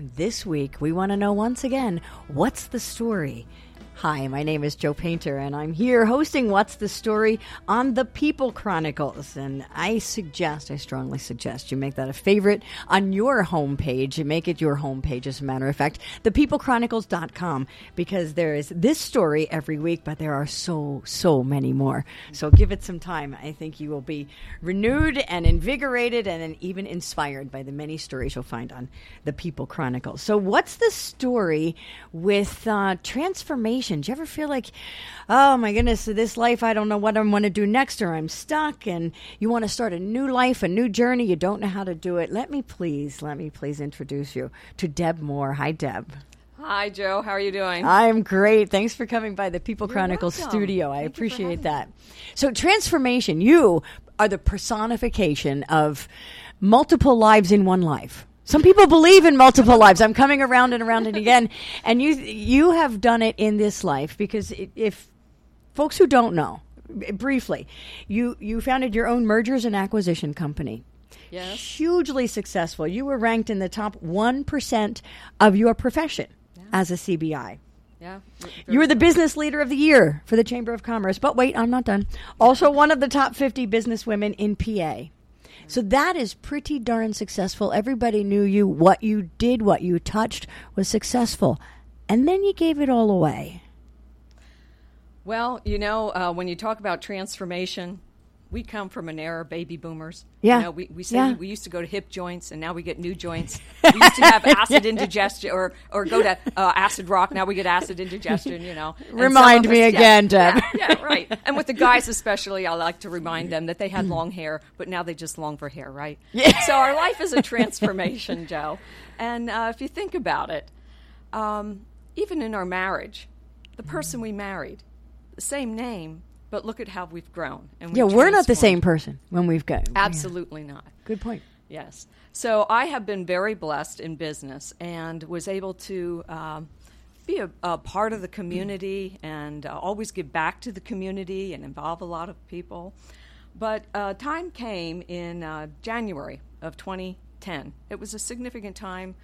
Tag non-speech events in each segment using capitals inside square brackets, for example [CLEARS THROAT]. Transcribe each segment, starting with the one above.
This week, we want to know once again what's the story? Hi, my name is Joe Painter, and I'm here hosting What's the Story on the People Chronicles. And I suggest, I strongly suggest, you make that a favorite on your homepage. You make it your homepage, as a matter of fact, thepeoplechronicles.com, because there is this story every week, but there are so, so many more. So give it some time. I think you will be renewed and invigorated and even inspired by the many stories you'll find on the People Chronicles. So, what's the story with uh, transformation? Do you ever feel like, oh my goodness, this life, I don't know what I'm going to do next, or I'm stuck, and you want to start a new life, a new journey, you don't know how to do it? Let me please, let me please introduce you to Deb Moore. Hi, Deb. Hi, Joe. How are you doing? I'm great. Thanks for coming by the People You're Chronicles welcome. studio. I Thank appreciate that. So, transformation, you are the personification of multiple lives in one life. Some people believe in multiple lives. I'm coming around and around and again, [LAUGHS] and you you have done it in this life because if folks who don't know, briefly, you you founded your own mergers and acquisition company. Yes. Hugely successful. You were ranked in the top 1% of your profession as a CBI. Yeah. You were the business leader of the year for the Chamber of Commerce. But wait, I'm not done. Also, one of the top 50 businesswomen in PA. So that is pretty darn successful. Everybody knew you. What you did, what you touched was successful. And then you gave it all away. Well, you know, uh, when you talk about transformation, we come from an era of baby boomers. Yeah. You know, we, we say Yeah. we used to go to hip joints and now we get new joints. [LAUGHS] We used to have acid indigestion or, or go to uh, acid rock. Now we get acid indigestion, you know. And Remind of me us- yeah, again, Deb. Yeah, yeah, right. And with the [LAUGHS] guys especially, I like to remind them that they had long hair, but now they just long for hair, right? [LAUGHS] Yeah. So our life is a transformation, Joe. And uh, if you think about it, um, even in our marriage, the person we married, the same name, but look at how we've grown. And Yeah, we've we're not the same person when we've got. Absolutely not. Good point. Yes. So I have been very blessed in business and was able to um, be a, a part of the community and uh, always give back to the community and involve a lot of people. But uh, time came in uh, January of 2010. It was a significant time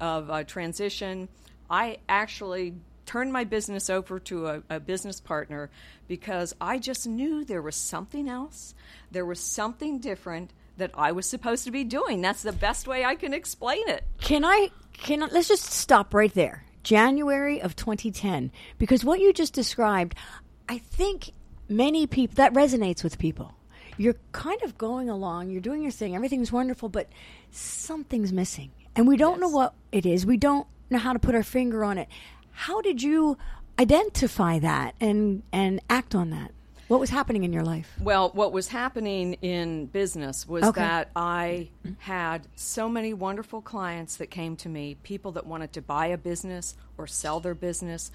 of uh, transition. I actually turned my business over to a, a business partner because I just knew there was something else. There was something different that I was supposed to be doing. That's the best way I can explain it. Can I? Can I, let's just stop right there. January of 2010, because what you just described, I think many people that resonates with people. You're kind of going along, you're doing your thing, everything's wonderful, but something's missing, and we don't know what it is. We don't know how to put our finger on it. How did you identify that and and act on that? What was happening in your life? Well, what was happening in business was Okay. that I had so many wonderful clients that came to me, people that wanted to buy a business or sell their business.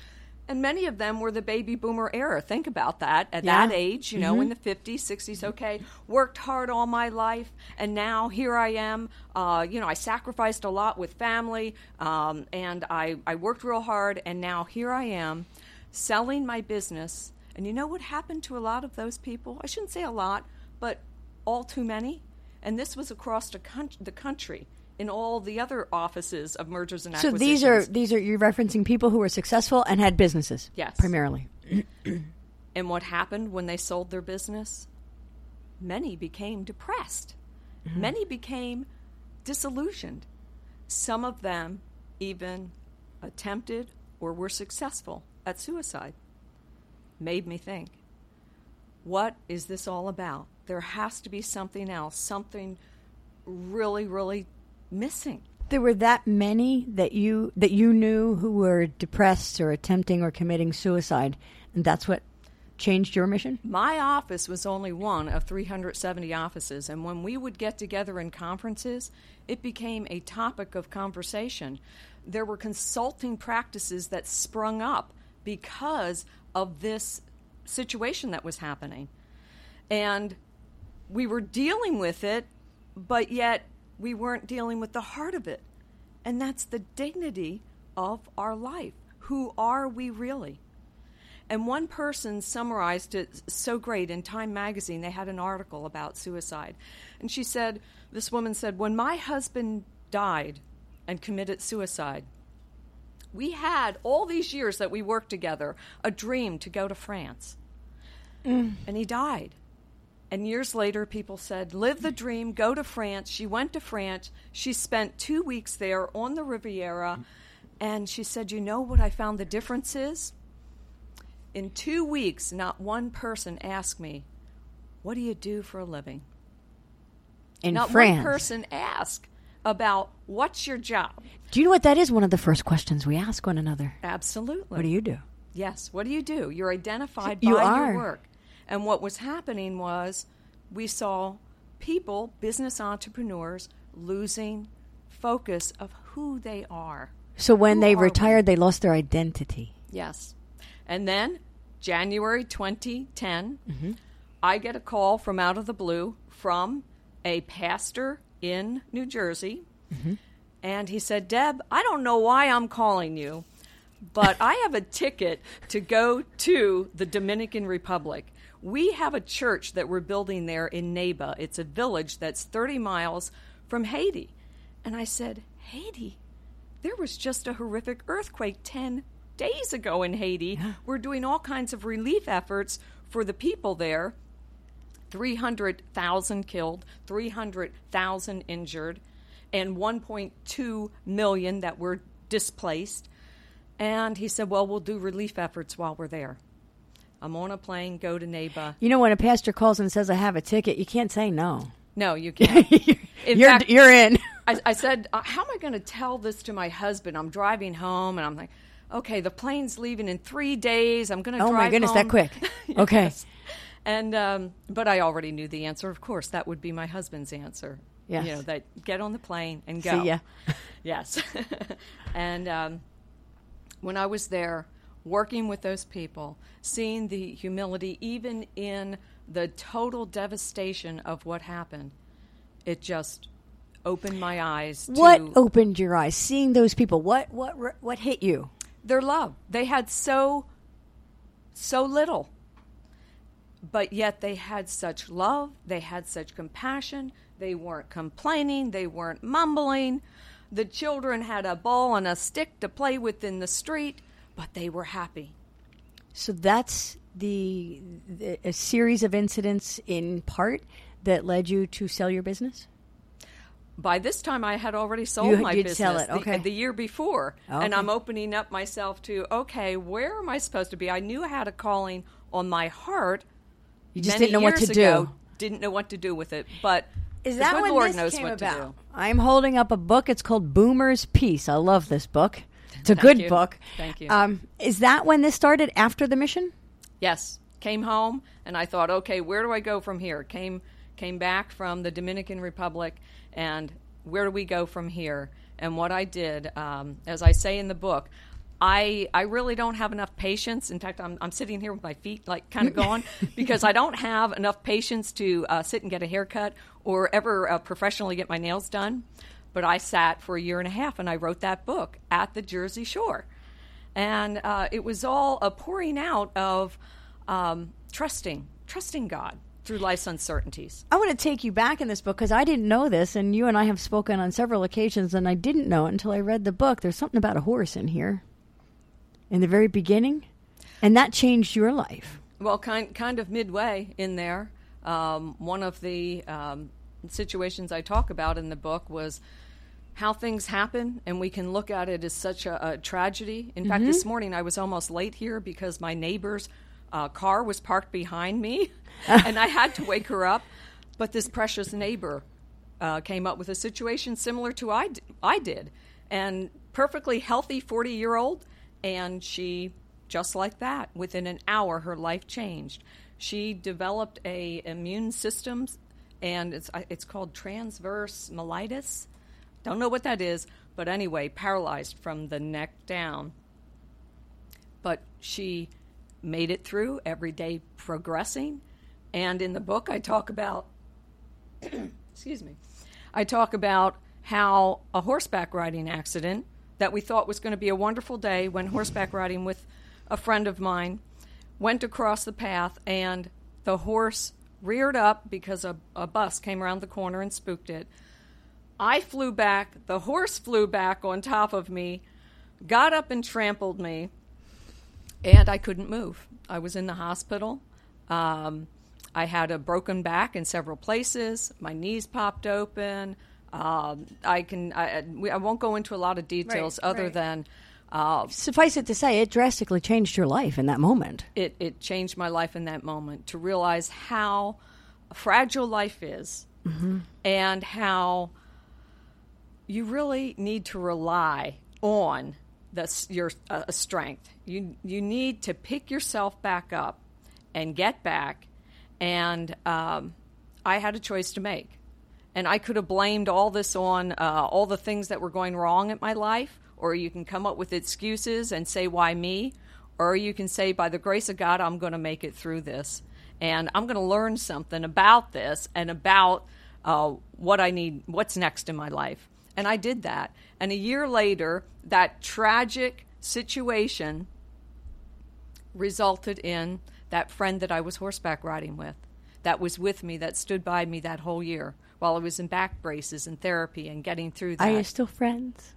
And many of them were the baby boomer era. Think about that. At Yeah. that age, you know, in the 50s, 60s, okay, worked hard all my life, and now here I am. Uh, you know, I sacrificed a lot with family, um, and I, I worked real hard, and now here I am selling my business. And you know what happened to a lot of those people? I shouldn't say a lot, but all too many. And this was across the, the country in all the other offices of mergers and So acquisitions. So these are these are you're referencing people who were successful and had businesses. Yes. primarily. [CLEARS THROAT] And what happened when they sold their business? Many became depressed. Mm-hmm. Many became disillusioned. Some of them even attempted or were successful at suicide. Made me think what is this all about? There has to be something else, something really, really missing. there were that many that you that you knew who were depressed or attempting or committing suicide, and that's what changed your mission. My office was only one of 370 offices, and when we would get together in conferences, it became a topic of conversation. There were consulting practices that sprung up because of this situation that was happening. And we were dealing with it, but yet we weren't dealing with the heart of it. And that's the dignity of our life. Who are we really? And one person summarized it so great in Time magazine. They had an article about suicide. And she said, This woman said, When my husband died and committed suicide. We had all these years that we worked together a dream to go to France. Mm. And he died. And years later, people said, Live the dream, go to France. She went to France. She spent two weeks there on the Riviera. And she said, You know what I found the difference is? In two weeks, not one person asked me, What do you do for a living? In not France. one person asked about what's your job. Do you know what that is? One of the first questions we ask one another. Absolutely. What do you do? Yes. What do you do? You're identified You by are. your work. And what was happening was we saw people, business entrepreneurs, losing focus of who they are. So when Who they are we? retired, they lost their identity. Yes. And then January 2010, Mm-hmm. I get a call from out of the blue from a pastor in New Jersey. Mm-hmm. And he said, Deb, I don't know why I'm calling you, but I have a ticket to go to the Dominican Republic. We have a church that we're building there in Neiba. It's a village that's 30 miles from Haiti. And I said, Haiti? There was just a horrific earthquake 10 days ago in Haiti. [GASPS] We're doing all kinds of relief efforts for the people there. 300,000 killed, 300,000 injured, and 1.2 million that were displaced. And he said, Well, we'll do relief efforts while we're there. I'm on a plane, go to Neiba. You know, when a pastor calls and says, I have a ticket, you can't say no. No, you [LAUGHS] can't. In you're, fact- you're in. I, I said, uh, How am I going to tell this to my husband? I'm driving home, and I'm like, Okay, the plane's leaving in three days. I'm going to drive." Oh, my goodness, that home." quick. [LAUGHS] Okay. Yes. And um, but I already knew the answer. Of course, that would be my husband's answer. Yes. You know that get on the plane and go. See ya. [LAUGHS] Yes. and um, when I was there, working with those people, seeing the humility, even in the total devastation of what happened, it just opened my eyes. To What opened your eyes? Seeing those people, what what what hit you? their love. They had so so little. But yet they had such love, they had such compassion, they weren't complaining, they weren't mumbling. The children had a ball and a stick to play with in the street, but they were happy. So that's the, the a series of incidents in part that led you to sell your business. By this time, I had already sold You my did business sell it, the- okay. the, year before, oh, and I'm opening up myself to okay, where am I supposed to be? I knew I had a calling on my heart. You just many didn't know what to years do. Didn't know what to do with it, but Is that good when Lord this knows came what about? to do. I'm holding up a book. It's called Boomer's Peace. I love this book. It's a good you. book. Thank you. Um, is that when this started? After the mission? Yes, came home and I thought, okay, where do I go from here? Came came back from the Dominican Republic, and where do we go from here? And what I did, um, as I say in the book, I I really don't have enough patience. In fact, I'm I'm sitting here with my feet like kind of gone [LAUGHS] because I don't have enough patience to uh, sit and get a haircut or ever uh, professionally get my nails done. But I sat for a year and a half and I wrote that book at the Jersey Shore and uh, it was all a pouring out of um, trusting, trusting God through life's uncertainties. I want to take you back in this book because I didn't know this, and you and I have spoken on several occasions, and I didn't know it until I read the book. There's something about a horse in here in the very beginning, and that changed your life. Well, kind kind of midway in there, um, one of the um, situations I talk about in the book was how things happen, and we can look at it as such a, a tragedy. In fact, this morning I was almost late here because my neighbor's uh, car was parked behind me, [LAUGHS] and I had to wake her up. But this precious neighbor uh, came up with a situation similar to I, d- I did, and perfectly healthy forty year old, and she just like that within an hour her life changed. She developed a immune system, and it's it's called transverse myelitis. Don't know what that is, but anyway, paralyzed from the neck down. But she made it through every day progressing. And in the book, I talk about, [COUGHS] excuse me, I talk about how a horseback riding accident that we thought was going to be a wonderful day when horseback riding with a friend of mine went across the path and the horse reared up because a, a bus came around the corner and spooked it I flew back. The horse flew back on top of me, got up and trampled me, and I couldn't move. I was in the hospital. Um, I had a broken back in several places. My knees popped open. Um, I can. I, I won't go into a lot of details Right, other right. than uh, Suffice it to say, it drastically changed your life in that moment. it, it changed my life in that moment to realize how fragile life is and how you really need to rely on the, your uh, strength. You, you need to pick yourself back up and get back. And um, I had a choice to make. And I could have blamed all this on uh, all the things that were going wrong at my life, or you can come up with excuses and say, why me? Or you can say, by the grace of God, I'm going to make it through this. And I'm going to learn something about this and about uh, what I need, what's next in my life. And I did that. And a year later, that tragic situation resulted in that friend that I was horseback riding with, that was with me, that stood by me that whole year while I was in back braces and therapy and getting through that. Are you still friends?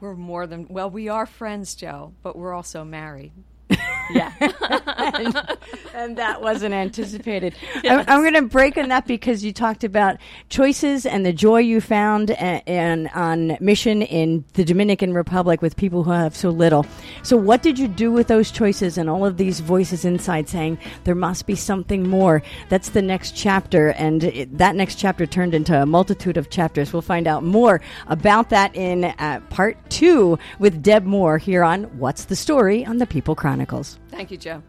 we're more than, well, we are friends, Joe, but we're also married. Yeah. [LAUGHS] and that wasn't anticipated. [LAUGHS] I'm, I'm going to break on that because you talked about choices and the joy you found and, and on mission in the Dominican Republic with people who have so little. So, what did you do with those choices and all of these voices inside saying there must be something more? That's the next chapter, and it, that next chapter turned into a multitude of chapters. We'll find out more about that in uh, part two with Deb Moore here on What's the Story on the People Chronicles. Thank you, Joe.